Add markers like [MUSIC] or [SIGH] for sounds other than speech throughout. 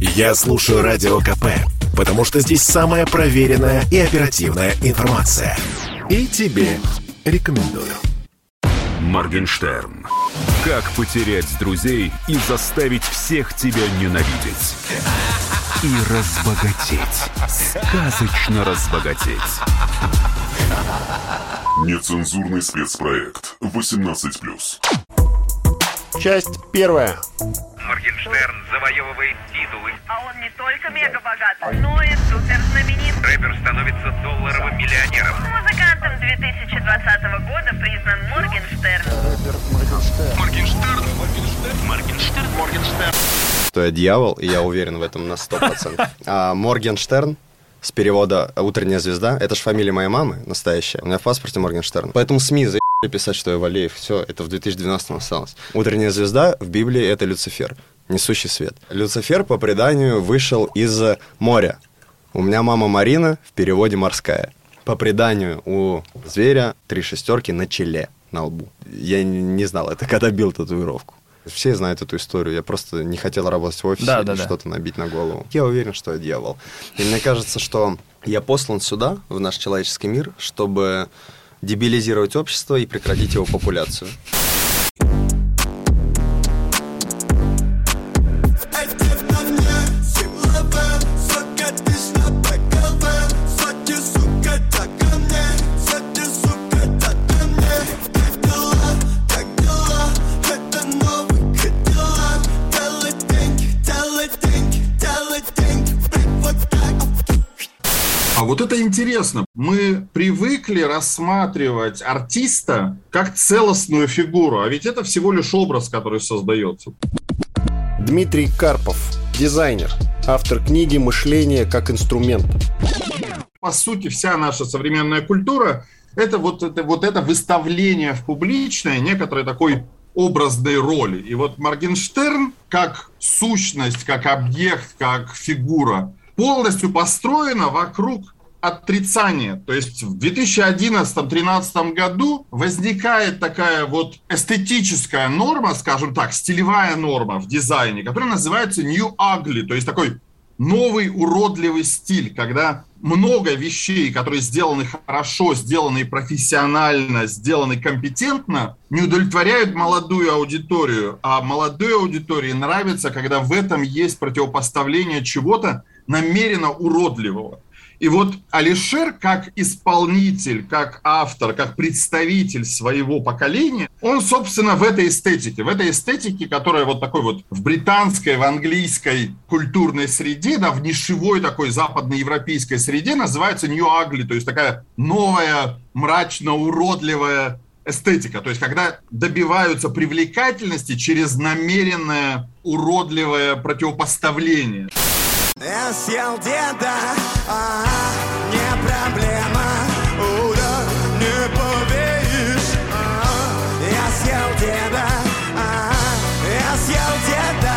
Я слушаю Радио КП, потому что здесь самая проверенная и оперативная информация. И тебе рекомендую. Моргенштерн. Как потерять друзей и заставить всех тебя ненавидеть? И разбогатеть. Сказочно разбогатеть. Нецензурный спецпроект 18+. Часть первая. Моргенштерн завоевывает титулы. А он не только мега богат, но и супер знаменит. Рэпер становится долларовым миллионером. Музыкантом 2020 года признан Моргенштерн. Моргенштерн. Моргенштерн. Моргенштерн. Моргенштерн. Что я дьявол, и я уверен в этом на 100%. А Моргенштерн с перевода «Утренняя звезда» — это же фамилия моей мамы настоящая. У меня в паспорте Моргенштерн. Поэтому СМИ за писать, что я Валеев. Все, это в 2012 осталось. «Утренняя звезда» в Библии — это Люцифер, несущий свет. Люцифер, по преданию, вышел из моря. У меня мама Марина, в переводе «морская». По преданию, у зверя три шестерки на челе, на лбу. Я не, знал это, когда бил татуировку. Все знают эту историю. Я просто не хотел работать в офисе Да, и да. что-то набить на голову. Я уверен, что я дьявол. И мне кажется, что я послан сюда, в наш человеческий мир, чтобы дебилизировать общество и прекратить его популяцию. Интересно. Мы привыкли рассматривать артиста как целостную фигуру, а ведь это всего лишь образ, который создается. Дмитрий Карпов, дизайнер, автор книги «Мышление как инструмент». По сути, вся наша современная культура это вот это, вот это выставление в публичное некоторой такой образной роли. И вот Моргенштерн как сущность, как объект, как фигура полностью построена вокруг отрицания. То есть в 2011-2013 году возникает такая вот эстетическая норма, скажем так, стилевая норма в дизайне, которая называется New Ugly, то есть такой новый уродливый стиль, когда много вещей, которые сделаны хорошо, сделаны профессионально, сделаны компетентно, не удовлетворяют молодую аудиторию. А молодой аудитории нравится, когда в этом есть противопоставление чего-то намеренно уродливого. И вот Алишер как исполнитель, как автор, как представитель своего поколения, он, собственно, в этой эстетике, в этой эстетике, которая вот такой вот в британской, в английской культурной среде, да, в нишевой такой западноевропейской среде называется New Ugly, то есть такая новая, мрачно-уродливая эстетика. То есть когда добиваются привлекательности через намеренное уродливое противопоставление. Я съел деда, а, не проблема, да, не поверишь. а. Я съел деда, а, я съел деда,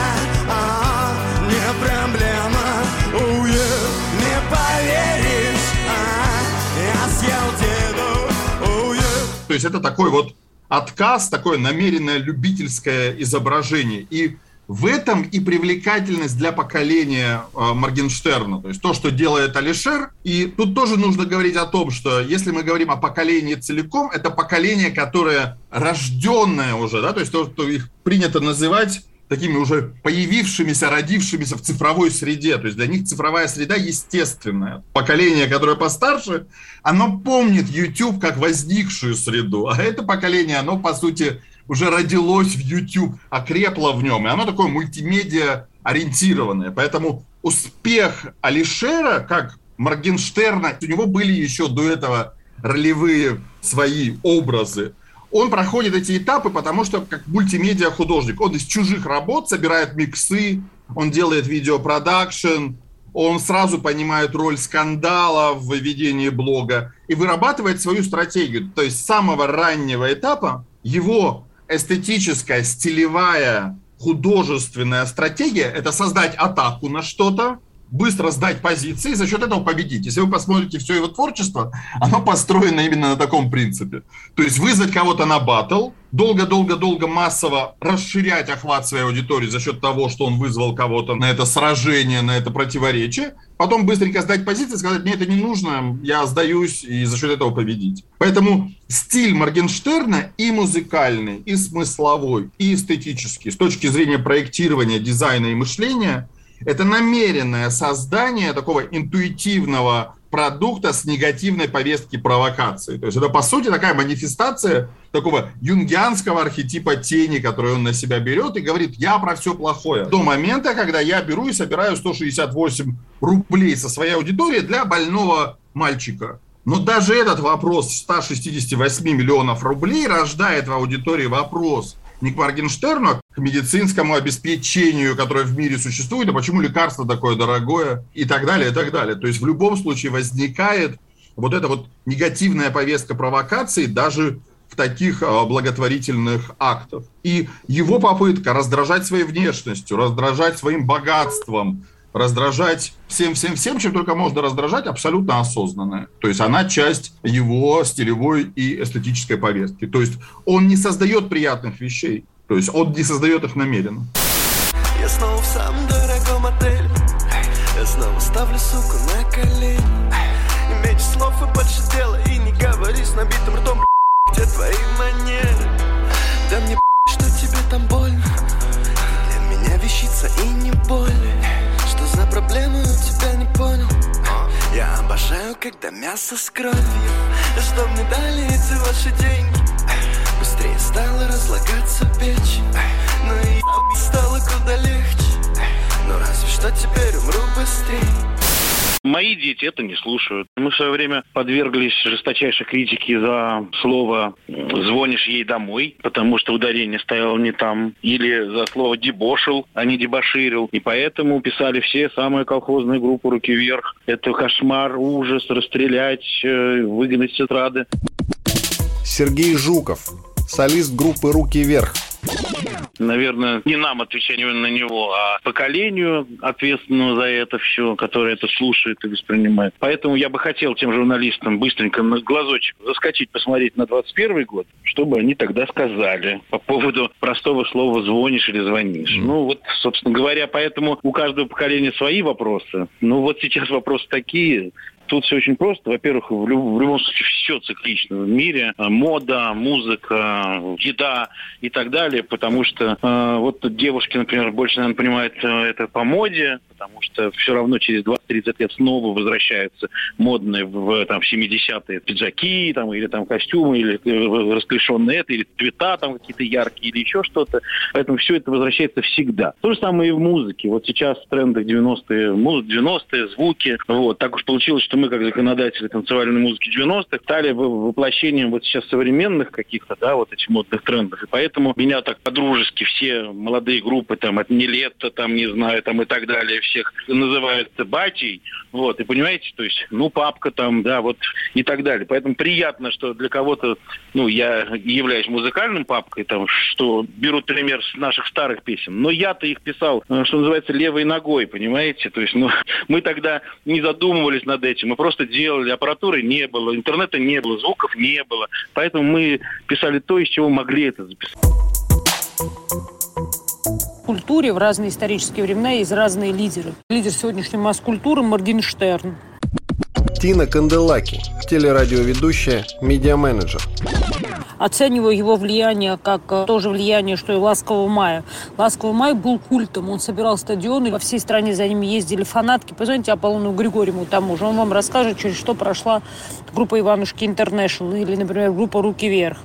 а, не проблема, yeah, не поверишь. а. Я съел деда, yeah. То есть это такой вот отказ, такое намеренное любительское изображение. И в этом и привлекательность для поколения э, Моргенштерна. То есть то, что делает Алишер. И тут тоже нужно говорить о том, что если мы говорим о поколении целиком, это поколение, которое рожденное уже, да, то есть то, что их принято называть такими уже появившимися, родившимися в цифровой среде. То есть для них цифровая среда естественная. Поколение, которое постарше, оно помнит YouTube как возникшую среду. А это поколение, оно, по сути, уже родилось в YouTube, окрепло в нем. И оно такое мультимедиа ориентированное. Поэтому успех Алишера, как Моргенштерна, у него были еще до этого ролевые свои образы. Он проходит эти этапы, потому что как мультимедиа художник. Он из чужих работ собирает миксы, он делает видеопродакшн, он сразу понимает роль скандала в ведении блога и вырабатывает свою стратегию. То есть с самого раннего этапа его эстетическая, стилевая, художественная стратегия – это создать атаку на что-то, быстро сдать позиции и за счет этого победить. Если вы посмотрите все его творчество, оно построено именно на таком принципе. То есть вызвать кого-то на батл, долго-долго-долго массово расширять охват своей аудитории за счет того, что он вызвал кого-то на это сражение, на это противоречие, потом быстренько сдать позиции, сказать, мне это не нужно, я сдаюсь и за счет этого победить. Поэтому стиль Моргенштерна и музыкальный, и смысловой, и эстетический, с точки зрения проектирования, дизайна и мышления, это намеренное создание такого интуитивного продукта с негативной повестки провокации. То есть это, по сути, такая манифестация такого юнгианского архетипа тени, который он на себя берет и говорит, я про все плохое. До момента, когда я беру и собираю 168 рублей со своей аудитории для больного мальчика. Но даже этот вопрос 168 миллионов рублей рождает в аудитории вопрос не к Моргенштерну, а к медицинскому обеспечению, которое в мире существует, а почему лекарство такое дорогое и так далее, и так далее. То есть в любом случае возникает вот эта вот негативная повестка провокации даже в таких а, благотворительных актах. И его попытка раздражать своей внешностью, раздражать своим богатством, раздражать всем-всем-всем, чем только можно раздражать, абсолютно осознанная. То есть она часть его стилевой и эстетической повестки. То есть он не создает приятных вещей, то есть он не создает их намеренно. Я снова в самом дорогом отеле Я снова ставлю суку на колени меньше слов и больше дела И не говори с набитым ртом Где твои манеры? Да мне что тебе там больно Для меня вещица и не больно за проблема у тебя не понял. Я обожаю, когда мясо с кровью. Что мне дали эти ваши деньги. Быстрее стала разлагаться печь. Но и стало куда легче. Но разве что теперь умру быстрее Мои дети это не слушают. Мы в свое время подверглись жесточайшей критике за слово «звонишь ей домой», потому что ударение стояло не там. Или за слово «дебошил», а не «дебоширил». И поэтому писали все самые колхозные группы «Руки вверх». Это кошмар, ужас, расстрелять, э, выгнать с эстрады. Сергей Жуков, солист группы «Руки вверх». Наверное, не нам отвечать на него, а поколению, ответственному за это все, которое это слушает и воспринимает. Поэтому я бы хотел тем журналистам быстренько на глазочек заскочить, посмотреть на 21 год, чтобы они тогда сказали по поводу простого слова «звонишь» или «звонишь». Ну вот, собственно говоря, поэтому у каждого поколения свои вопросы. Ну вот сейчас вопросы такие, Тут все очень просто. Во-первых, в, люб- в любом случае все циклично в мире. Э, Мода, музыка, еда и так далее. Потому что э, вот девушки, например, больше, наверное, понимают э, это по моде, потому что все равно через 20-30 лет снова возвращаются модные в там, 70-е пиджаки там, или там костюмы, или э, расклешенные это, или цвета там какие-то яркие, или еще что-то. Поэтому все это возвращается всегда. То же самое и в музыке. Вот сейчас в трендах 90-е, музыка 90-е, звуки. Вот. Так уж получилось, что мы, как законодатели танцевальной музыки 90-х, стали воплощением вот сейчас современных каких-то, да, вот этих модных трендов. И поэтому меня так по-дружески все молодые группы, там, от Нелетто, там, не знаю, там, и так далее, всех называют батей, вот, и понимаете, то есть, ну, папка там, да, вот, и так далее. Поэтому приятно, что для кого-то, ну, я являюсь музыкальным папкой, там, что берут пример с наших старых песен, но я-то их писал, э, что называется, левой ногой, понимаете, то есть, ну, [LAUGHS] мы тогда не задумывались над этим, мы просто делали, аппаратуры не было, интернета не было, звуков не было, поэтому мы писали то, из чего могли это записать. В культуре в разные исторические времена есть разные лидеры. Лидер сегодняшней масс-культуры Моргенштерн. Тина Канделаки, телерадиоведущая, медиаменеджер. Оцениваю его влияние как э, тоже влияние, что и «Ласкового мая». «Ласковый май» был культом. Он собирал стадионы, во всей стране за ним ездили фанатки. Позвоните Аполлону Григорьеву тому же. Он вам расскажет, через что прошла группа «Иванушки Интернешнл» или, например, группа «Руки вверх».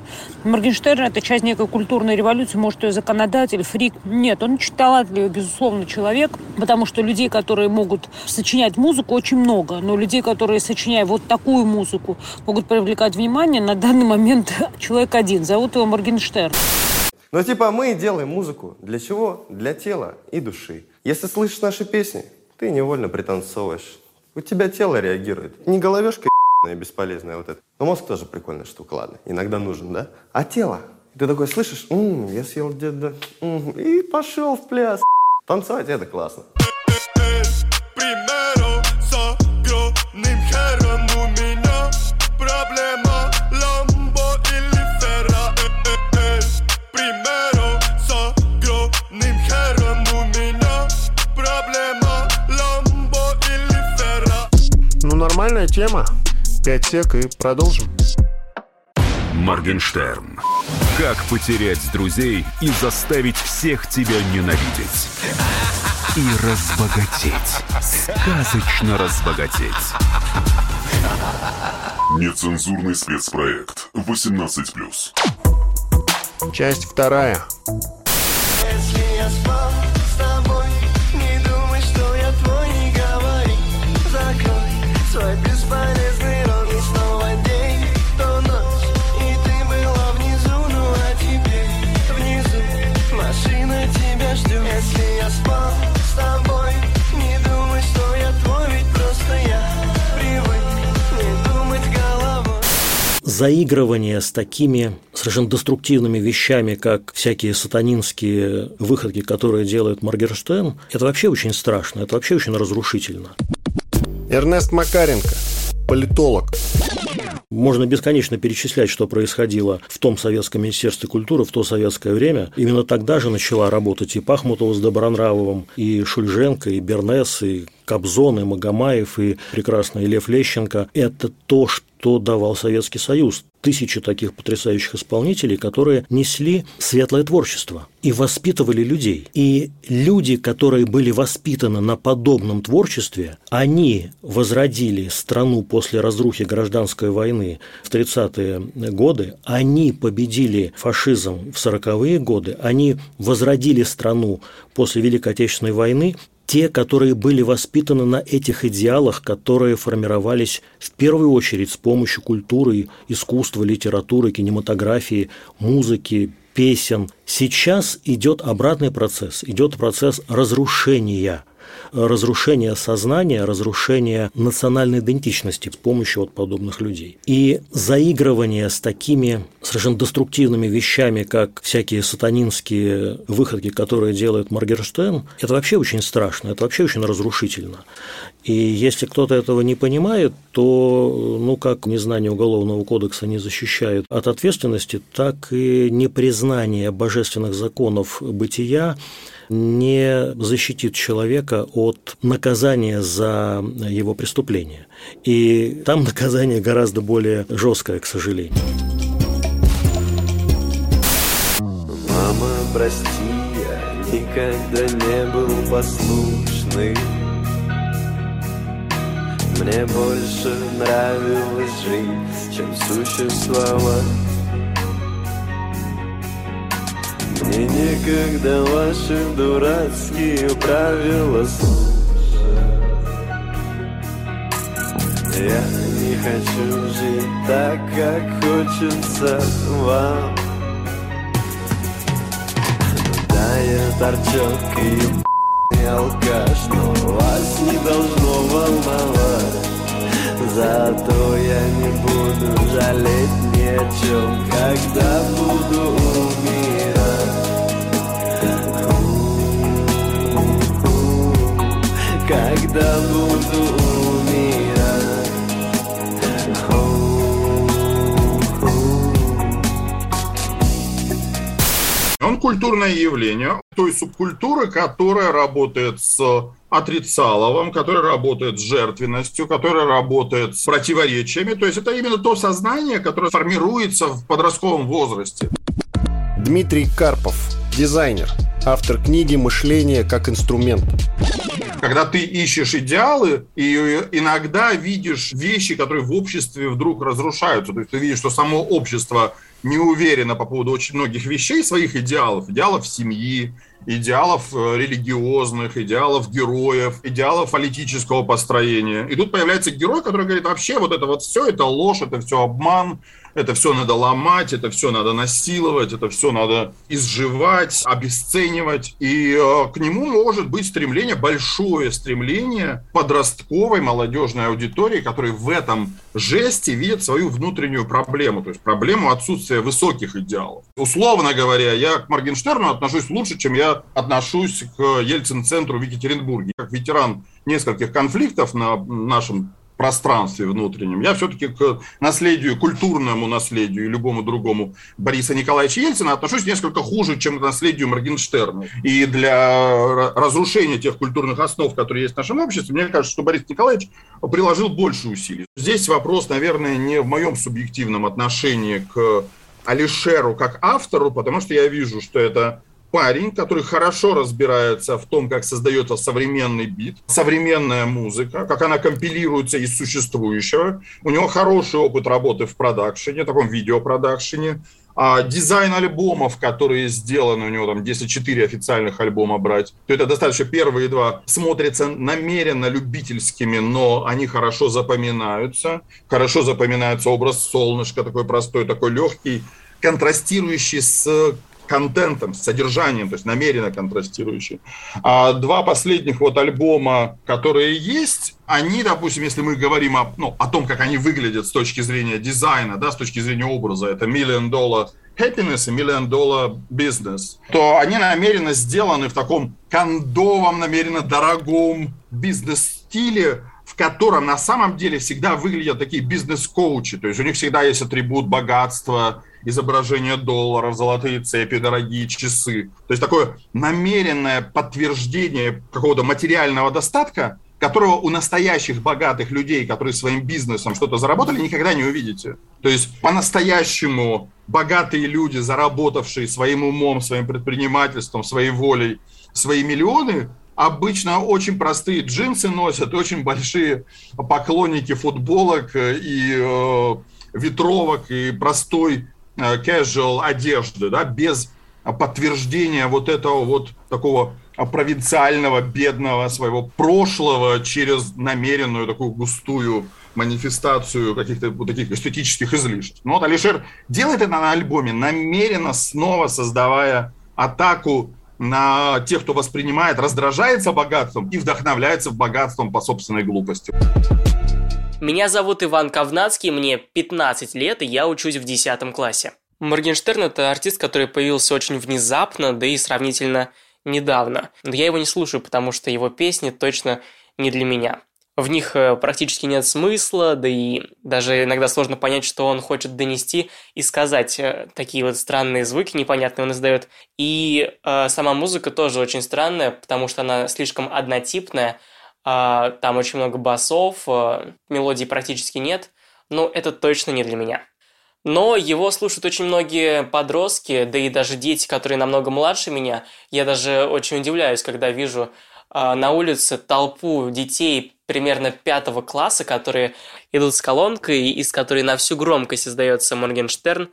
Моргенштерн – это часть некой культурной революции. Может, ее законодатель, фрик. Нет, он очень талантливый, безусловно, человек, потому что людей, которые могут сочинять музыку, очень много. Но людей, которые, сочиняя вот такую музыку, могут привлекать внимание, на данный момент [LAUGHS] человек один. Зовут его Моргенштерн. Ну, типа, мы делаем музыку. Для чего? Для тела и души. Если слышишь наши песни, ты невольно пританцовываешь. У тебя тело реагирует. Не головешка ебаная, бесполезная вот это. Но мозг тоже прикольная штука, ладно. Иногда нужен, да? А тело? Ты такой слышишь, «М, я съел где-то, м», и пошел в пляс. Танцевать это классно. Примеру с огромным хером у меня Проблема нормальная тема. Пять сек и продолжим. Моргенштерн. Как потерять друзей и заставить всех тебя ненавидеть. И разбогатеть. Сказочно разбогатеть. Нецензурный спецпроект 18+. Часть вторая. Заигрывание с такими совершенно деструктивными вещами, как всякие сатанинские выходки, которые делает Моргенштерн, это вообще очень страшно, это вообще очень разрушительно. Эрнест Макаренко, политолог. Можно бесконечно перечислять, что происходило в том Советском Министерстве культуры в то советское время. Именно тогда же начала работать и Пахмутова с Добронравовым, и Шульженко, и Бернес, и Кобзон, и Магомаев, и прекрасный Лев Лещенко. Это то, что давал Советский Союз. Тысячи таких потрясающих исполнителей, которые несли светлое творчество и воспитывали людей. И люди, которые были воспитаны на подобном творчестве, они возродили страну после разрухи гражданской войны в 30-е годы, они победили фашизм в 40-е годы, они возродили страну после Великой Отечественной войны, те, которые были воспитаны на этих идеалах, которые формировались в первую очередь с помощью культуры, искусства, литературы, кинематографии, музыки, песен. Сейчас идет обратный процесс, идет процесс разрушения разрушения сознания, разрушения национальной идентичности с помощью вот подобных людей. И заигрывание с такими совершенно деструктивными вещами, как всякие сатанинские выходки, которые делает Моргенштерн, это вообще очень страшно, это вообще очень разрушительно. И если кто-то этого не понимает, то, ну, как незнание Уголовного кодекса не защищает от ответственности, так и непризнание божественных законов бытия не защитит человека от наказания за его преступление. И там наказание гораздо более жесткое, к сожалению. Мама, прости, я никогда не был послушный Мне больше нравилось жить, чем существовать. Мне некогда ваши дурацкие правила слушать. Я не хочу жить так, как хочется вам. Да, я торчок и алкаш, но вас не должно волновать Зато я не буду жалеть ни о чем, когда буду умирать когда буду умирать. Он культурное явление той субкультуры, которая работает с отрицаловым, которая работает с жертвенностью, которая работает с противоречиями. То есть это именно то сознание, которое формируется в подростковом возрасте. Дмитрий Карпов, дизайнер, автор книги «Мышление как инструмент». Когда ты ищешь идеалы и иногда видишь вещи, которые в обществе вдруг разрушаются. То есть ты видишь, что само общество не уверено по поводу очень многих вещей, своих идеалов, идеалов семьи, идеалов э, религиозных, идеалов героев, идеалов политического построения. И тут появляется герой, который говорит, вообще вот это вот все, это ложь, это все обман, это все надо ломать, это все надо насиловать, это все надо изживать, обесценивать. И э, к нему может быть стремление, большое стремление подростковой молодежной аудитории, которые в этом жесте видят свою внутреннюю проблему, то есть проблему отсутствия высоких идеалов. Условно говоря, я к Моргенштерну отношусь лучше, чем я отношусь к Ельцин-центру в Екатеринбурге. Как ветеран нескольких конфликтов на нашем пространстве внутреннем. Я все-таки к наследию, культурному наследию и любому другому Бориса Николаевича Ельцина отношусь несколько хуже, чем к наследию Моргенштерна. И для разрушения тех культурных основ, которые есть в нашем обществе, мне кажется, что Борис Николаевич приложил больше усилий. Здесь вопрос, наверное, не в моем субъективном отношении к Алишеру как автору, потому что я вижу, что это парень, который хорошо разбирается в том, как создается современный бит, современная музыка, как она компилируется из существующего. У него хороший опыт работы в продакшене, таком видеопродакшене. А дизайн альбомов, которые сделаны, у него там, если 4 официальных альбома брать, то это достаточно первые два смотрятся намеренно любительскими, но они хорошо запоминаются. Хорошо запоминается образ солнышка, такой простой, такой легкий, контрастирующий с контентом, с содержанием, то есть намеренно контрастирующие. А два последних вот альбома, которые есть, они, допустим, если мы говорим о, ну, о том, как они выглядят с точки зрения дизайна, да, с точки зрения образа, это Million Dollar Happiness и Million Dollar Business, то они намеренно сделаны в таком кондовом, намеренно дорогом бизнес-стиле, в котором на самом деле всегда выглядят такие бизнес-коучи, то есть у них всегда есть атрибут богатства, изображение долларов, золотые цепи, дорогие часы. То есть такое намеренное подтверждение какого-то материального достатка, которого у настоящих богатых людей, которые своим бизнесом что-то заработали, никогда не увидите. То есть по-настоящему богатые люди, заработавшие своим умом, своим предпринимательством, своей волей свои миллионы, обычно очень простые джинсы носят, очень большие поклонники футболок и э, ветровок и простой Э, casual одежды, да, без подтверждения вот этого вот такого провинциального, бедного своего прошлого через намеренную такую густую манифестацию каких-то вот таких эстетических излишеств. Но вот Алишер делает это на альбоме, намеренно снова создавая атаку на тех, кто воспринимает, раздражается богатством и вдохновляется богатством по собственной глупости. Меня зовут Иван Ковнацкий, мне 15 лет, и я учусь в 10 классе. Моргенштерн – это артист, который появился очень внезапно, да и сравнительно недавно. Но я его не слушаю, потому что его песни точно не для меня. В них э, практически нет смысла, да и даже иногда сложно понять, что он хочет донести и сказать. Э, такие вот странные звуки непонятные он издает. И э, сама музыка тоже очень странная, потому что она слишком однотипная, там очень много басов, а, мелодий практически нет, но это точно не для меня. Но его слушают очень многие подростки, да и даже дети, которые намного младше меня. Я даже очень удивляюсь, когда вижу а, на улице толпу детей примерно пятого класса, которые идут с колонкой, из которой на всю громкость издается Моргенштерн.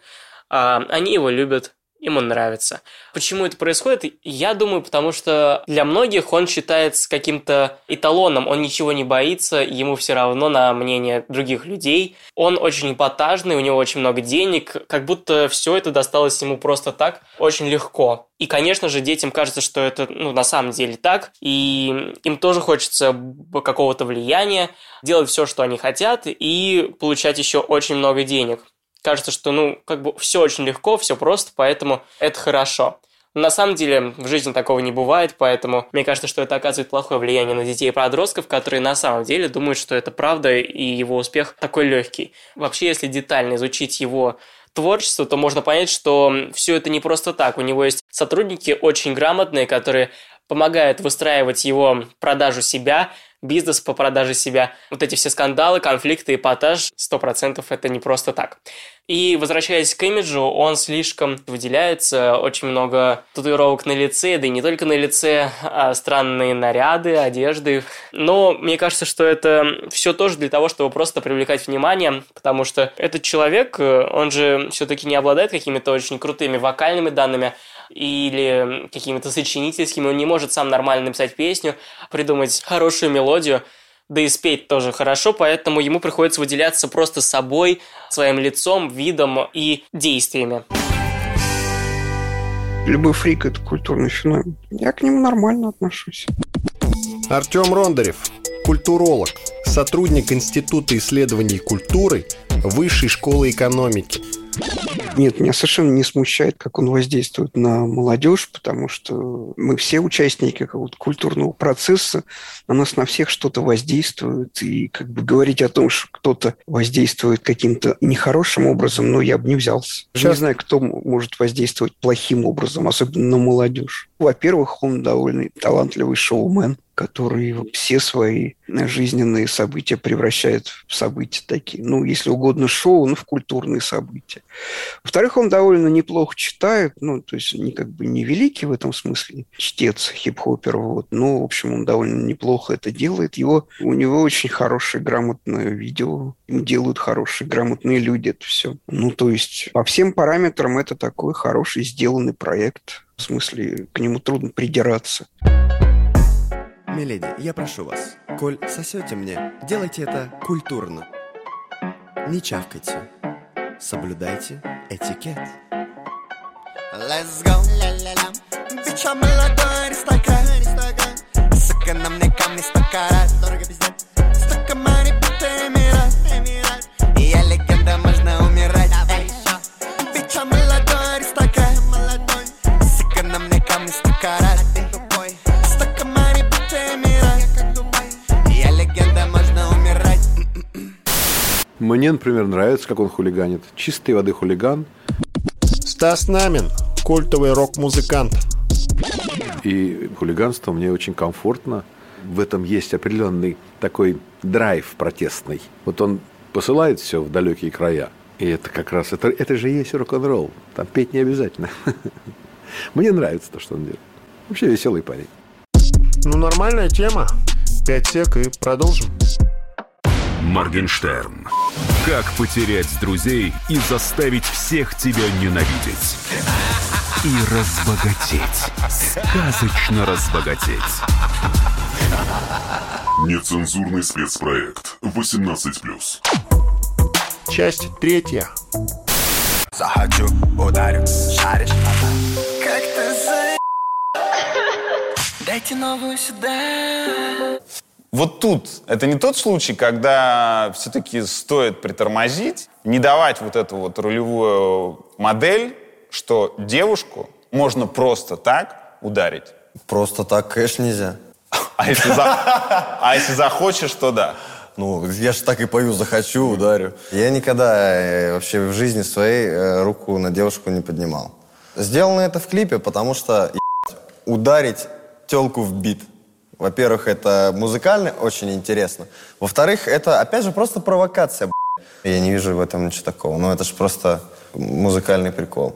Они его любят, им он нравится. Почему это происходит? Я думаю, потому что для многих он считается каким-то эталоном, он ничего не боится, ему все равно на мнение других людей. Он очень эпатажный, у него очень много денег, как будто все это досталось ему просто так, очень легко. И, конечно же, детям кажется, что это ну, на самом деле так, и им тоже хочется какого-то влияния, делать все, что они хотят, и получать еще очень много денег кажется, что, ну, как бы все очень легко, все просто, поэтому это хорошо. На самом деле в жизни такого не бывает, поэтому мне кажется, что это оказывает плохое влияние на детей и подростков, которые на самом деле думают, что это правда и его успех такой легкий. Вообще, если детально изучить его творчество, то можно понять, что все это не просто так. У него есть сотрудники очень грамотные, которые помогают выстраивать его продажу себя, бизнес по продаже себя. Вот эти все скандалы, конфликты, эпатаж, сто процентов это не просто так. И возвращаясь к имиджу, он слишком выделяется, очень много татуировок на лице, да и не только на лице, а странные наряды, одежды. Но мне кажется, что это все тоже для того, чтобы просто привлекать внимание, потому что этот человек, он же все-таки не обладает какими-то очень крутыми вокальными данными, или какими-то сочинительскими, он не может сам нормально написать песню, придумать хорошую мелодию, да и спеть тоже хорошо, поэтому ему приходится выделяться просто собой, своим лицом, видом и действиями. Любой фрик – это культурный феномен. Я к нему нормально отношусь. Артем Рондарев, культуролог, сотрудник Института исследований культуры Высшей школы экономики. Нет, меня совершенно не смущает, как он воздействует на молодежь, потому что мы все участники какого-то культурного процесса, на нас на всех что-то воздействует, и как бы говорить о том, что кто-то воздействует каким-то нехорошим образом, ну, я бы не взялся. Я не знаю, кто может воздействовать плохим образом, особенно на молодежь. Во-первых, он довольно талантливый шоумен который все свои жизненные события превращает в события такие, ну, если угодно, шоу, ну, в культурные события. Во-вторых, он довольно неплохо читает, ну, то есть не как бы не великий в этом смысле чтец хип-хопер, вот, но, в общем, он довольно неплохо это делает. Его, у него очень хорошее грамотное видео, ему делают хорошие грамотные люди это все. Ну, то есть по всем параметрам это такой хороший сделанный проект. В смысле, к нему трудно придираться. Миледи, я прошу вас, коль сосете мне, делайте это культурно. Не чавкайте. Соблюдайте этикет. Let's go, ля-ля-ля Bitch, I'm молодой аристократ например, нравится, как он хулиганит. Чистой воды хулиган. Стас Намин, культовый рок-музыкант. И хулиганство мне очень комфортно. В этом есть определенный такой драйв протестный. Вот он посылает все в далекие края. И это как раз, это, это же есть рок-н-ролл. Там петь не обязательно. [LAUGHS] Мне нравится то, что он делает. Вообще веселый парень. Ну, нормальная тема. Пять сек и продолжим. Моргенштерн. Как потерять друзей и заставить всех тебя ненавидеть. И разбогатеть. Сказочно разбогатеть. Нецензурный спецпроект 18+. Часть третья. Захочу, ударю, шаришь Как ты за... Дайте новую сюда Вот тут это не тот случай, когда все-таки стоит притормозить, не давать вот эту вот рулевую модель, что девушку можно просто так ударить. Просто так, конечно, нельзя. А если, за- а если захочешь, то да. Ну, я же так и пою, захочу, ударю. Я никогда э, вообще в жизни своей э, руку на девушку не поднимал. Сделано это в клипе, потому что ударить телку в бит. Во-первых, это музыкально очень интересно. Во-вторых, это, опять же, просто провокация. Я не вижу в этом ничего такого. Ну, это же просто музыкальный прикол.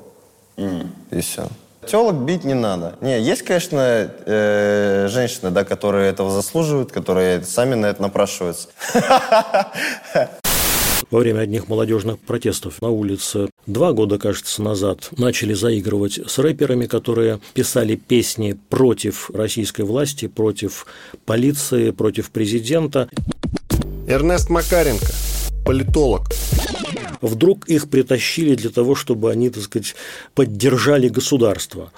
И все. Телок бить не надо. Не, есть, конечно, э, женщины, да, которые этого заслуживают, которые сами на это напрашиваются. [LAUGHS] Во время одних молодежных протестов на улице два года, кажется, назад начали заигрывать с рэперами, которые писали песни против российской власти, против полиции, против президента. Эрнест Макаренко, политолог. Вдруг их притащили для того, чтобы они, так сказать, поддержали государство.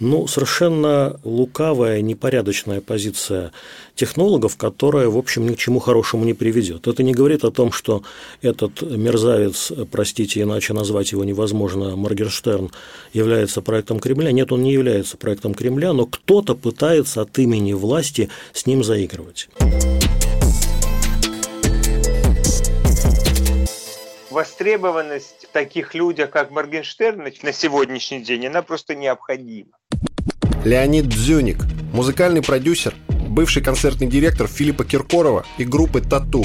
Ну, совершенно лукавая, непорядочная позиция технологов, которая, в общем, ни к чему хорошему не приведет. Это не говорит о том, что этот мерзавец, простите, иначе назвать его невозможно, Моргенштерн, является проектом Кремля. Нет, он не является проектом Кремля, но кто-то пытается от имени власти с ним заигрывать. Востребованность таких людях, как Моргенштерн, на сегодняшний день, она просто необходима. Леонид Дзюник, музыкальный продюсер, бывший концертный директор Филиппа Киркорова и группы «Тату».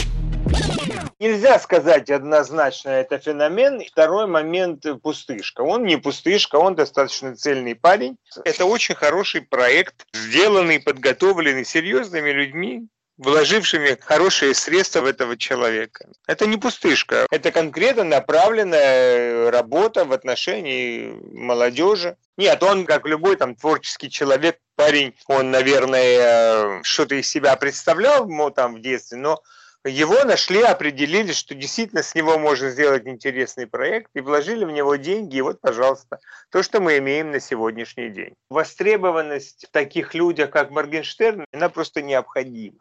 Нельзя сказать однозначно, это феномен. Второй момент – пустышка. Он не пустышка, он достаточно цельный парень. Это очень хороший проект, сделанный, подготовленный серьезными людьми, вложившими хорошие средства в этого человека. Это не пустышка, это конкретно направленная работа в отношении молодежи. Нет, он, как любой там творческий человек, парень, он, наверное, что-то из себя представлял ну, там в детстве, но его нашли, определили, что действительно с него можно сделать интересный проект, и вложили в него деньги, и вот, пожалуйста, то, что мы имеем на сегодняшний день. Востребованность в таких людях, как Моргенштерн, она просто необходима.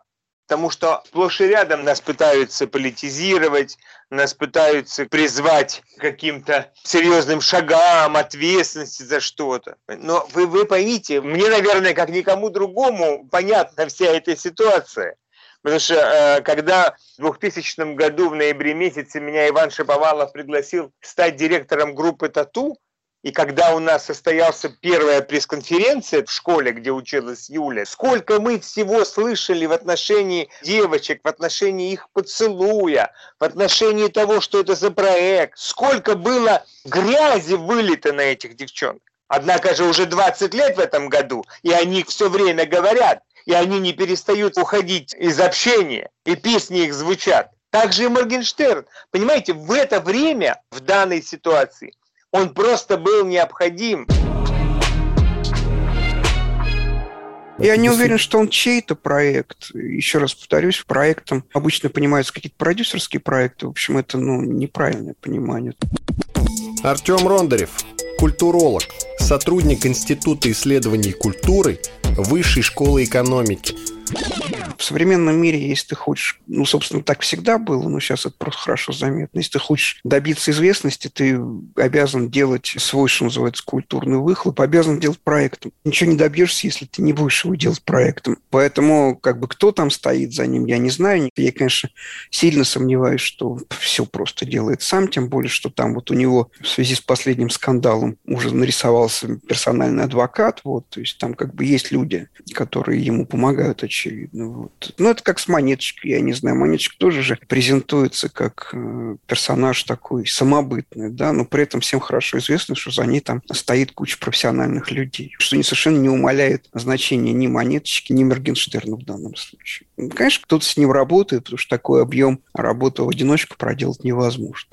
Потому что сплошь и рядом нас пытаются политизировать, нас пытаются призвать каким-то серьезным шагам, ответственности за что-то. Но вы, вы поймите, мне, наверное, как никому другому понятна вся эта ситуация. Потому что э, когда в 2000 году в ноябре месяце меня Иван Шиповалов пригласил стать директором группы «Тату», и когда у нас состоялась первая пресс-конференция в школе, где училась Юля, сколько мы всего слышали в отношении девочек, в отношении их поцелуя, в отношении того, что это за проект, сколько было грязи вылито на этих девчонок. Однако же уже 20 лет в этом году, и они все время говорят, и они не перестают уходить из общения, и песни их звучат. Также и Моргенштерн. Понимаете, в это время, в данной ситуации, он просто был необходим. Я не уверен, что он чей-то проект. Еще раз повторюсь, проектом обычно понимаются какие-то продюсерские проекты. В общем, это ну, неправильное понимание. Артем Рондарев, культуролог, сотрудник Института исследований культуры Высшей школы экономики. В современном мире, если ты хочешь, ну, собственно, так всегда было, но сейчас это просто хорошо заметно. Если ты хочешь добиться известности, ты обязан делать свой, что называется, культурный выхлоп, обязан делать проектом. Ничего не добьешься, если ты не будешь его делать проектом. Поэтому, как бы, кто там стоит за ним, я не знаю. Я, конечно, сильно сомневаюсь, что все просто делает сам, тем более, что там вот у него в связи с последним скандалом уже нарисовался персональный адвокат, вот, то есть там как бы есть люди, которые ему помогают, очевидно. Вот. Ну, это как с Монеточкой, я не знаю. Монеточка тоже же презентуется как э, персонаж такой самобытный, да, но при этом всем хорошо известно, что за ней там стоит куча профессиональных людей, что не совершенно не умаляет значение ни Монеточки, ни Моргенштерна в данном случае. Ну, конечно, кто-то с ним работает, потому что такой объем работы в одиночку проделать невозможно.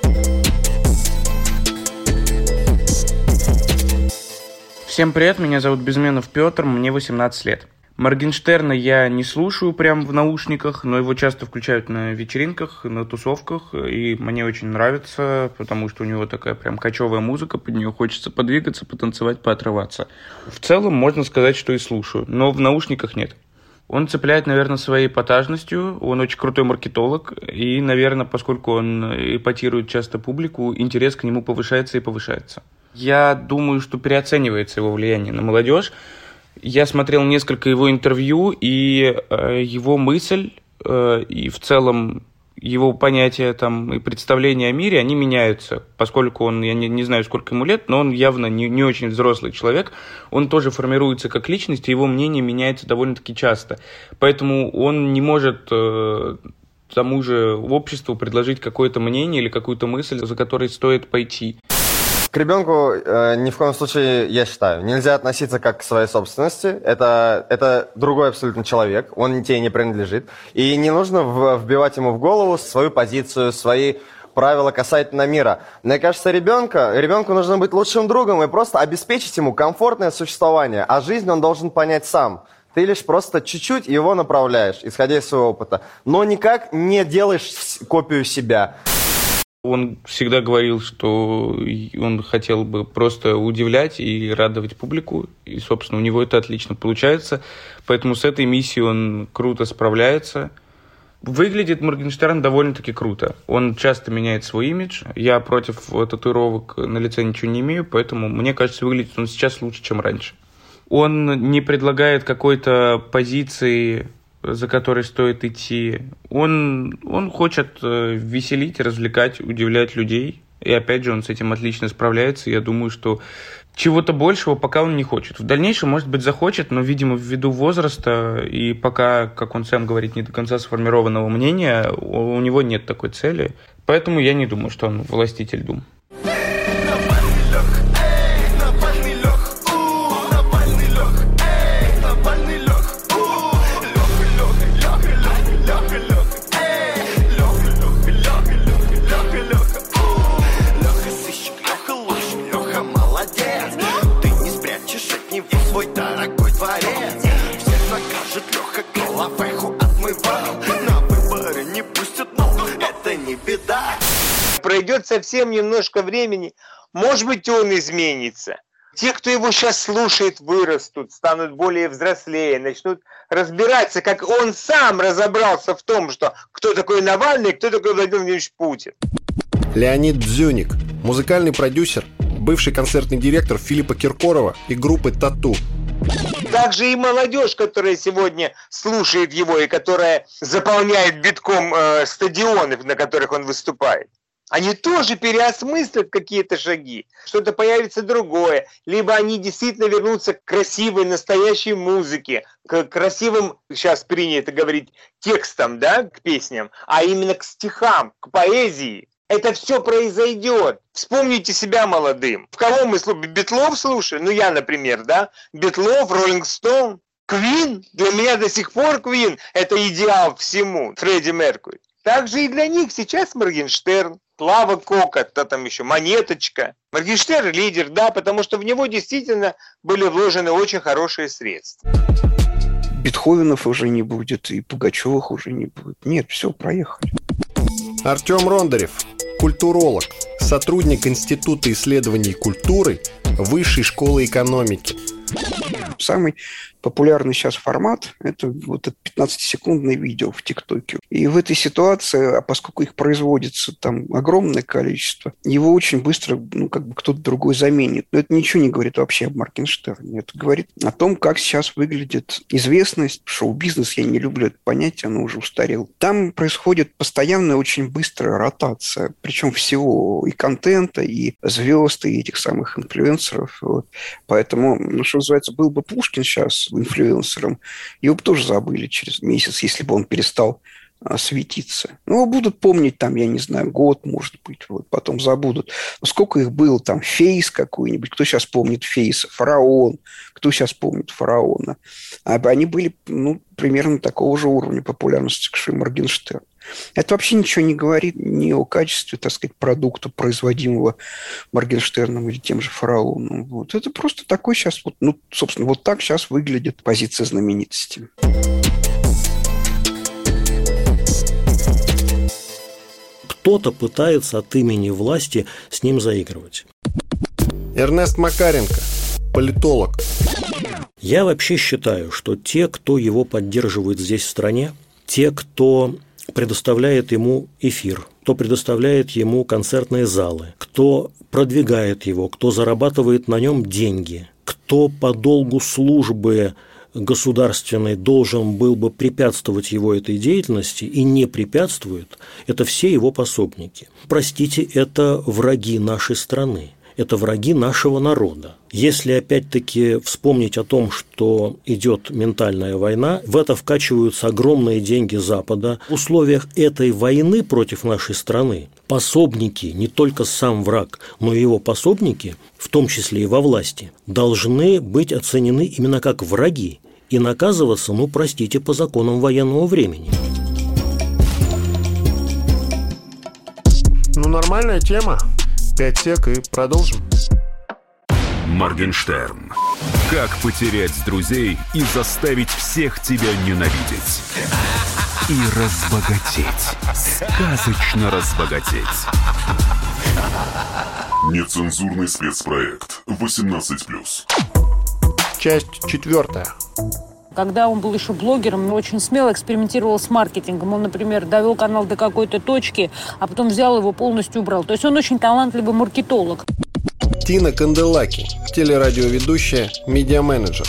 Всем привет, меня зовут Безменов Петр, мне 18 лет. Моргенштерна я не слушаю прям в наушниках, но его часто включают на вечеринках, на тусовках, и мне очень нравится, потому что у него такая прям кочевая музыка, под нее хочется подвигаться, потанцевать, поотрываться. В целом можно сказать, что и слушаю, но в наушниках нет. Он цепляет, наверное, своей эпатажностью, он очень крутой маркетолог, и, наверное, поскольку он эпатирует часто публику, интерес к нему повышается и повышается. Я думаю, что переоценивается его влияние на молодежь, я смотрел несколько его интервью, и э, его мысль, э, и в целом его понятия там, и представления о мире, они меняются, поскольку он, я не, не знаю, сколько ему лет, но он явно не, не очень взрослый человек, он тоже формируется как личность, и его мнение меняется довольно-таки часто. Поэтому он не может э, тому же обществу предложить какое-то мнение или какую-то мысль, за которой стоит пойти. К ребенку э, ни в коем случае, я считаю, нельзя относиться как к своей собственности. Это, это другой абсолютно человек, он тебе не принадлежит. И не нужно в, вбивать ему в голову свою позицию, свои правила касательно мира. Мне кажется, ребенка, ребенку нужно быть лучшим другом и просто обеспечить ему комфортное существование, а жизнь он должен понять сам. Ты лишь просто чуть-чуть его направляешь, исходя из своего опыта, но никак не делаешь копию себя. Он всегда говорил, что он хотел бы просто удивлять и радовать публику, и, собственно, у него это отлично получается, поэтому с этой миссией он круто справляется. Выглядит Моргенштерн довольно-таки круто. Он часто меняет свой имидж. Я против татуировок на лице ничего не имею, поэтому мне кажется, выглядит он сейчас лучше, чем раньше. Он не предлагает какой-то позиции за которой стоит идти. Он, он хочет э, веселить, развлекать, удивлять людей. И опять же, он с этим отлично справляется. Я думаю, что чего-то большего пока он не хочет. В дальнейшем, может быть, захочет, но, видимо, ввиду возраста и пока, как он сам говорит, не до конца сформированного мнения, у него нет такой цели. Поэтому я не думаю, что он властитель дум. Совсем немножко времени, может быть, он изменится. Те, кто его сейчас слушает, вырастут, станут более взрослее, начнут разбираться, как он сам разобрался в том, что кто такой Навальный, кто такой Владимир Владимирович Путин. Леонид Дзюник, музыкальный продюсер, бывший концертный директор Филиппа Киркорова и группы «Тату». Также и молодежь, которая сегодня слушает его и которая заполняет битком э, стадионы, на которых он выступает. Они тоже переосмыслят какие-то шаги, что-то появится другое. Либо они действительно вернутся к красивой, настоящей музыке, к красивым, сейчас принято говорить, текстам, да, к песням, а именно к стихам, к поэзии. Это все произойдет. Вспомните себя молодым. В кого мы слушаем? Битлов слушаем? Ну, я, например, да? Битлов, Роллинг Стоун, Квин. Для меня до сих пор Квин – это идеал всему. Фредди Меркури. Также и для них сейчас Моргенштерн, Клава Кока, кто там еще, Монеточка. Моргенштерн лидер, да, потому что в него действительно были вложены очень хорошие средства. Бетховенов уже не будет, и Пугачевых уже не будет. Нет, все, проехали. Артем Рондарев, культуролог, сотрудник Института исследований культуры Высшей школы экономики. Самый популярный сейчас формат – это вот это 15-секундное видео в ТикТоке. И в этой ситуации, а поскольку их производится там огромное количество, его очень быстро ну, как бы кто-то другой заменит. Но это ничего не говорит вообще об Моргенштерне. Это говорит о том, как сейчас выглядит известность, шоу-бизнес. Я не люблю это понятие, оно уже устарело. Там происходит постоянная очень быстрая ротация, причем всего и контента, и звезд, и этих самых инфлюенсеров. Вот. Поэтому, ну, что называется, был бы Пушкин сейчас инфлюенсером, его бы тоже забыли через месяц, если бы он перестал а, светиться. Ну, будут помнить там, я не знаю, год, может быть, вот, потом забудут. Но сколько их было, там, Фейс какой-нибудь, кто сейчас помнит Фейса, Фараон, кто сейчас помнит Фараона. А они были, ну, примерно такого же уровня популярности, как и Моргенштерн. Это вообще ничего не говорит ни о качестве, так сказать, продукта, производимого Моргенштерном или тем же фараоном. Вот. Это просто такой сейчас, вот, ну, собственно, вот так сейчас выглядит позиция знаменитости. Кто-то пытается от имени власти с ним заигрывать. Эрнест Макаренко, политолог. Я вообще считаю, что те, кто его поддерживает здесь в стране, те, кто предоставляет ему эфир, кто предоставляет ему концертные залы, кто продвигает его, кто зарабатывает на нем деньги, кто по долгу службы государственной должен был бы препятствовать его этой деятельности и не препятствует, это все его пособники. Простите, это враги нашей страны это враги нашего народа. Если опять-таки вспомнить о том, что идет ментальная война, в это вкачиваются огромные деньги Запада. В условиях этой войны против нашей страны пособники, не только сам враг, но и его пособники, в том числе и во власти, должны быть оценены именно как враги и наказываться, ну, простите, по законам военного времени. Ну, нормальная тема. 5 сек и продолжим. Моргенштерн. Как потерять друзей и заставить всех тебя ненавидеть? И разбогатеть. Сказочно разбогатеть. Нецензурный спецпроект 18+. Часть четвертая. Когда он был еще блогером, он очень смело экспериментировал с маркетингом. Он, например, довел канал до какой-то точки, а потом взял его полностью убрал. То есть он очень талантливый маркетолог. Тина Канделаки, телерадиоведущая, медиа-менеджер.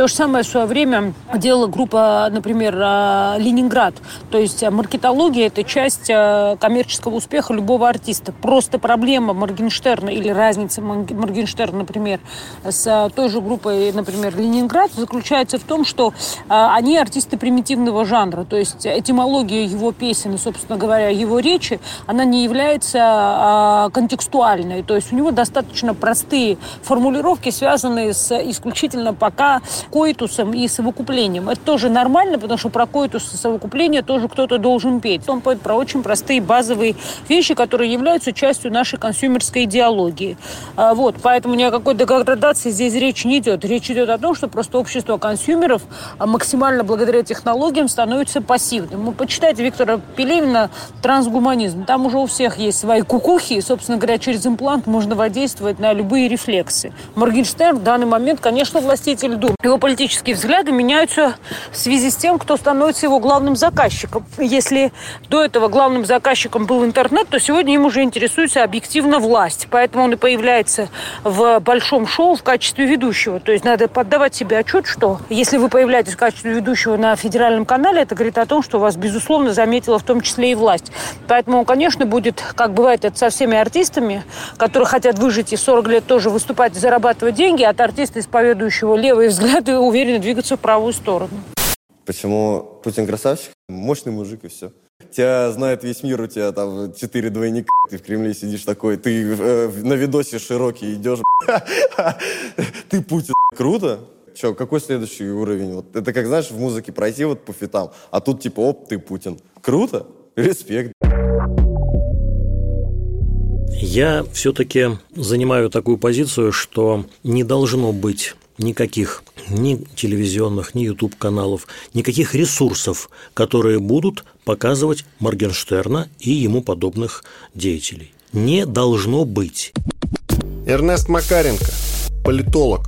То же самое в свое время делала группа, например, э, «Ленинград». То есть э, маркетология – это часть э, коммерческого успеха любого артиста. Просто проблема Моргенштерна или разница Моргенштерна, например, с той же группой, например, «Ленинград» заключается в том, что они артисты примитивного жанра. То есть этимология его песен и, собственно говоря, его речи, она не является контекстуальной. То есть у него достаточно простые формулировки, связанные с исключительно пока коитусом и совокуплением. Это тоже нормально, потому что про коитус и совокупление тоже кто-то должен петь. Он поет про очень простые базовые вещи, которые являются частью нашей консюмерской идеологии. А, вот, поэтому ни о какой деградации здесь речь не идет. Речь идет о том, что просто общество консюмеров а, максимально благодаря технологиям становится пассивным. Вы почитайте Виктора Пелевина «Трансгуманизм». Там уже у всех есть свои кукухи, и, собственно говоря, через имплант можно воздействовать на любые рефлексы. Моргенштерн в данный момент, конечно, властитель дум. Его политические взгляды меняются в связи с тем, кто становится его главным заказчиком. Если до этого главным заказчиком был интернет, то сегодня им уже интересуется объективно власть. Поэтому он и появляется в большом шоу в качестве ведущего. То есть надо поддавать себе отчет, что если вы появляетесь в качестве ведущего на федеральном канале, это говорит о том, что вас, безусловно, заметила в том числе и власть. Поэтому он, конечно, будет, как бывает это со всеми артистами, которые хотят выжить и 40 лет тоже выступать и зарабатывать деньги, от артиста, исповедующего левые взгляды, уверенно двигаться в правую сторону. Почему Путин красавчик? Мощный мужик и все. Тебя знает весь мир, у тебя там четыре двойника, ты в Кремле сидишь такой, ты э, на видосе широкий идешь, [LAUGHS] ты Путин. Круто. Че, какой следующий уровень? Вот это как, знаешь, в музыке пройти вот по фитам, а тут типа, оп, ты Путин. Круто. Респект. Я все-таки занимаю такую позицию, что не должно быть никаких ни телевизионных, ни YouTube-каналов, никаких ресурсов, которые будут показывать Моргенштерна и ему подобных деятелей. Не должно быть. Эрнест Макаренко, политолог.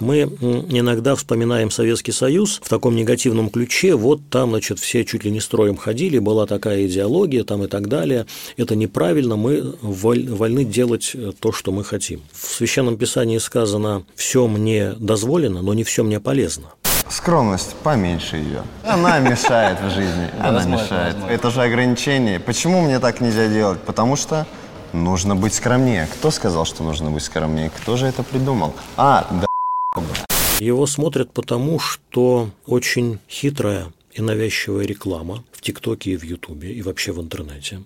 Мы иногда вспоминаем Советский Союз в таком негативном ключе. Вот там, значит, все чуть ли не строем ходили, была такая идеология там и так далее. Это неправильно, мы вольны делать то, что мы хотим. В Священном Писании сказано «все мне дозволено, но не все мне полезно». Скромность, поменьше ее. Она мешает в жизни, она мешает. Это же ограничение. Почему мне так нельзя делать? Потому что нужно быть скромнее. Кто сказал, что нужно быть скромнее? Кто же это придумал? А, да его смотрят потому, что очень хитрая и навязчивая реклама в ТикТоке и в Ютубе, и вообще в интернете,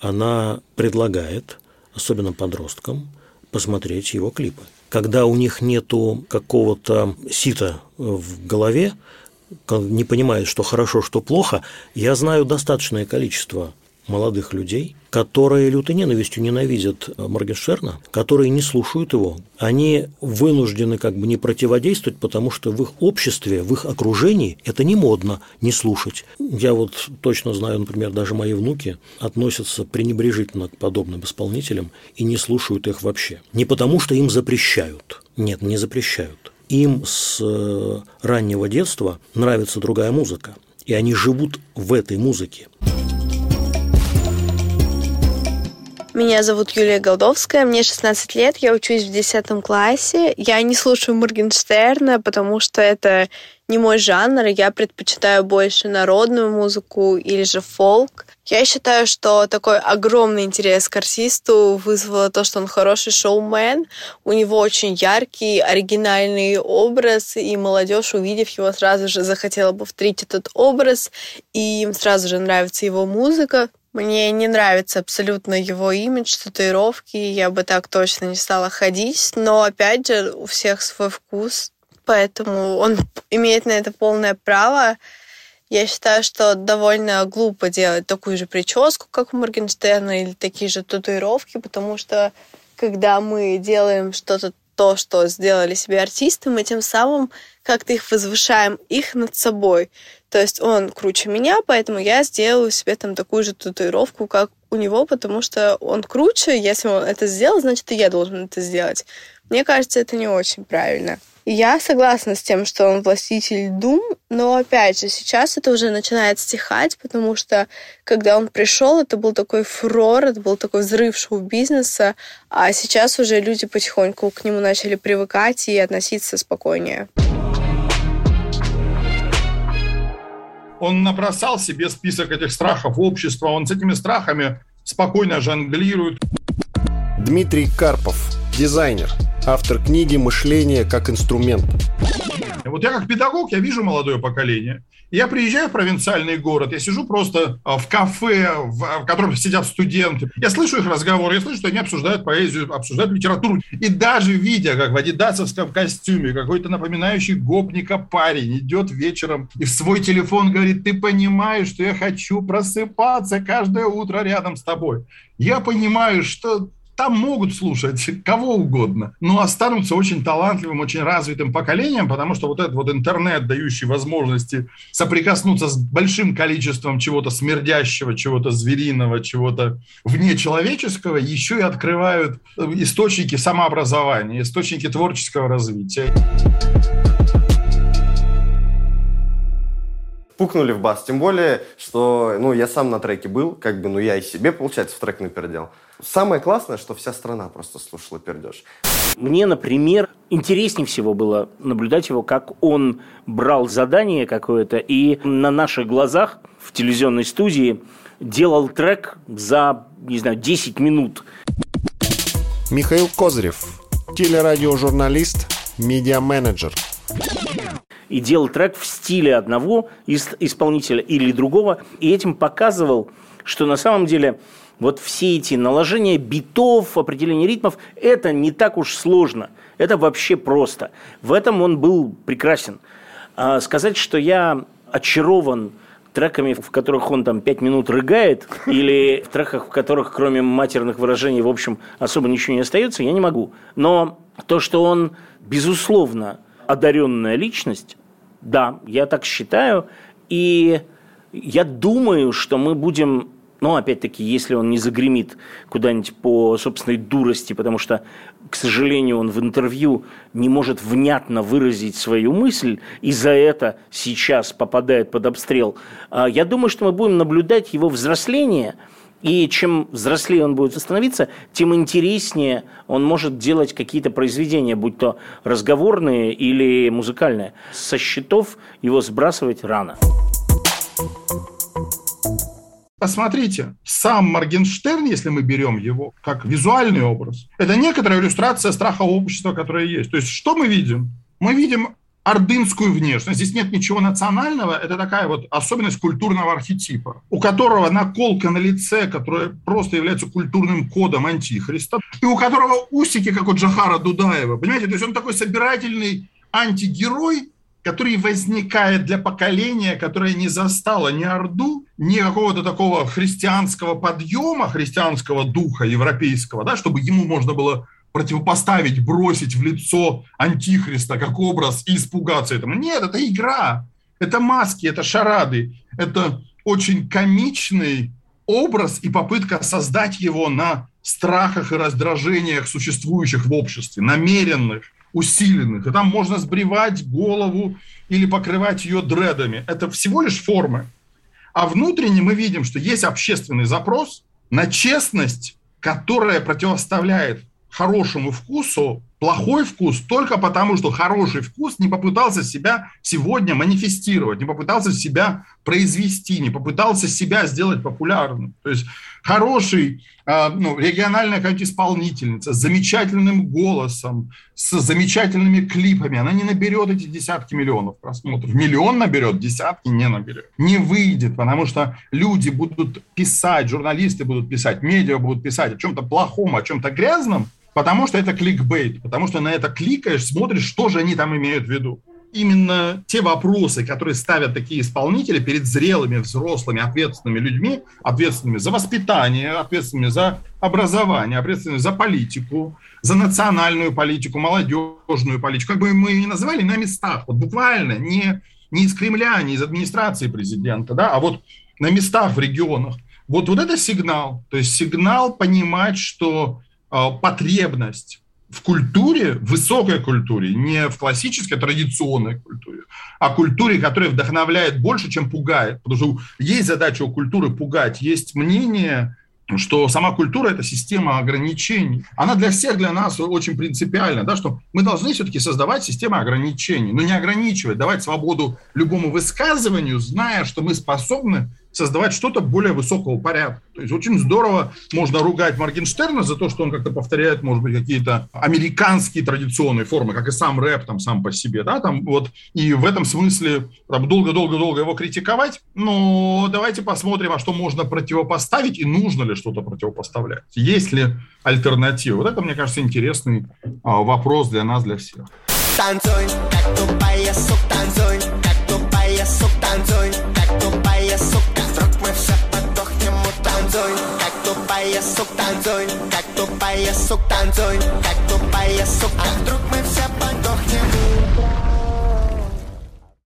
она предлагает, особенно подросткам, посмотреть его клипы. Когда у них нету какого-то сита в голове, не понимают, что хорошо, что плохо, я знаю достаточное количество молодых людей, которые лютой ненавистью ненавидят э, Моргенштерна, которые не слушают его. Они вынуждены как бы не противодействовать, потому что в их обществе, в их окружении это не модно не слушать. Я вот точно знаю, например, даже мои внуки относятся пренебрежительно к подобным исполнителям и не слушают их вообще. Не потому, что им запрещают. Нет, не запрещают. Им с э, раннего детства нравится другая музыка, и они живут в этой музыке. Меня зовут Юлия Голдовская, мне 16 лет, я учусь в 10 классе. Я не слушаю Моргенштерна, потому что это не мой жанр, я предпочитаю больше народную музыку или же фолк. Я считаю, что такой огромный интерес к артисту вызвало то, что он хороший шоумен, у него очень яркий, оригинальный образ, и молодежь, увидев его, сразу же захотела повторить этот образ, и им сразу же нравится его музыка, мне не нравится абсолютно его имидж, татуировки, я бы так точно не стала ходить, но опять же у всех свой вкус, поэтому он имеет на это полное право. Я считаю, что довольно глупо делать такую же прическу, как у Моргенштерна, или такие же татуировки, потому что когда мы делаем что-то то, что сделали себе артисты, мы тем самым как-то их возвышаем, их над собой. То есть он круче меня, поэтому я сделаю себе там такую же татуировку, как у него, потому что он круче. Если он это сделал, значит, и я должен это сделать. Мне кажется, это не очень правильно. Я согласна с тем, что он властитель дум, но опять же, сейчас это уже начинает стихать, потому что когда он пришел, это был такой фурор, это был такой взрыв шоу-бизнеса, а сейчас уже люди потихоньку к нему начали привыкать и относиться спокойнее. Он набросал себе список этих страхов общества, он с этими страхами спокойно жонглирует. Дмитрий Карпов, дизайнер, автор книги «Мышление как инструмент». Вот я как педагог, я вижу молодое поколение, Я приезжаю в провинциальный город, я сижу просто а, в кафе, в, в котором сидят студенты. Я слышу их разговоры, я слышу, что они обсуждают поэзию, обсуждают литературу. И даже видя, как в адидасовском костюме какой-то напоминающий гопника парень идет вечером и в свой телефон говорит, ты понимаешь, что я хочу просыпаться каждое утро рядом с тобой. Я понимаю, что там могут слушать [LAUGHS] кого угодно, но останутся очень талантливым, очень развитым поколением, потому что вот этот вот интернет, дающий возможности соприкоснуться с большим количеством чего-то смердящего, чего-то звериного, чего-то внечеловеческого, еще и открывают источники самообразования, источники творческого развития. Пукнули в бас. Тем более, что ну, я сам на треке был, как бы, ну я и себе, получается, в трек напердел. Самое классное, что вся страна просто слушала пердеж. Мне, например, интереснее всего было наблюдать его, как он брал задание какое-то и на наших глазах в телевизионной студии делал трек за, не знаю, 10 минут. Михаил Козырев, телерадиожурналист, медиа-менеджер и делал трек в стиле одного исполнителя или другого, и этим показывал, что на самом деле вот все эти наложения битов, определение ритмов, это не так уж сложно. Это вообще просто. В этом он был прекрасен. А сказать, что я очарован треками, в которых он там пять минут рыгает, [LAUGHS] или в треках, в которых кроме матерных выражений, в общем, особо ничего не остается, я не могу. Но то, что он, безусловно, одаренная личность, да, я так считаю. И я думаю, что мы будем но, опять-таки, если он не загремит куда-нибудь по собственной дурости, потому что, к сожалению, он в интервью не может внятно выразить свою мысль, и за это сейчас попадает под обстрел, а, я думаю, что мы будем наблюдать его взросление – и чем взрослее он будет становиться, тем интереснее он может делать какие-то произведения, будь то разговорные или музыкальные. Со счетов его сбрасывать рано. Посмотрите, сам Моргенштерн, если мы берем его как визуальный образ, это некоторая иллюстрация страха общества, которое есть. То есть что мы видим? Мы видим ордынскую внешность. Здесь нет ничего национального, это такая вот особенность культурного архетипа, у которого наколка на лице, которая просто является культурным кодом антихриста, и у которого усики, как у Джахара Дудаева, понимаете, то есть он такой собирательный антигерой, который возникает для поколения, которое не застало ни Орду, ни какого-то такого христианского подъема, христианского духа европейского, да, чтобы ему можно было противопоставить, бросить в лицо антихриста как образ и испугаться этому. Нет, это игра, это маски, это шарады, это очень комичный образ и попытка создать его на страхах и раздражениях, существующих в обществе, намеренных, усиленных. И там можно сбривать голову или покрывать ее дредами. Это всего лишь формы. А внутренне мы видим, что есть общественный запрос на честность, которая противоставляет хорошему вкусу плохой вкус только потому, что хороший вкус не попытался себя сегодня манифестировать, не попытался себя произвести, не попытался себя сделать популярным. То есть хороший, а, ну, региональная какая-то исполнительница с замечательным голосом, с замечательными клипами, она не наберет эти десятки миллионов просмотров. Миллион наберет, десятки не наберет. Не выйдет, потому что люди будут писать, журналисты будут писать, медиа будут писать о чем-то плохом, о чем-то грязном, Потому что это кликбейт, потому что на это кликаешь, смотришь, что же они там имеют в виду. Именно те вопросы, которые ставят такие исполнители перед зрелыми, взрослыми, ответственными людьми, ответственными за воспитание, ответственными за образование, ответственными за политику, за национальную политику, молодежную политику, как бы мы ее ни называли, на местах, вот буквально, не, не из Кремля, не из администрации президента, да, а вот на местах в регионах. Вот, вот это сигнал, то есть сигнал понимать, что потребность в культуре, в высокой культуре, не в классической традиционной культуре, а культуре, которая вдохновляет больше, чем пугает. Потому что есть задача у культуры пугать, есть мнение, что сама культура – это система ограничений. Она для всех, для нас очень принципиальна, да, что мы должны все-таки создавать систему ограничений, но не ограничивать, давать свободу любому высказыванию, зная, что мы способны создавать что-то более высокого порядка. То есть очень здорово можно ругать Моргенштерна за то, что он как-то повторяет, может быть, какие-то американские традиционные формы, как и сам рэп там сам по себе, да, там вот, и в этом смысле там долго-долго-долго его критиковать, но давайте посмотрим, а что можно противопоставить и нужно ли что-то противопоставлять. Есть ли альтернатива? Вот это, мне кажется, интересный а, вопрос для нас, для всех. Танцуй, как тупая сук, танцуй, поясок танцуй, как то поясок танцуй, как то поясок, а вдруг мы все подохнем.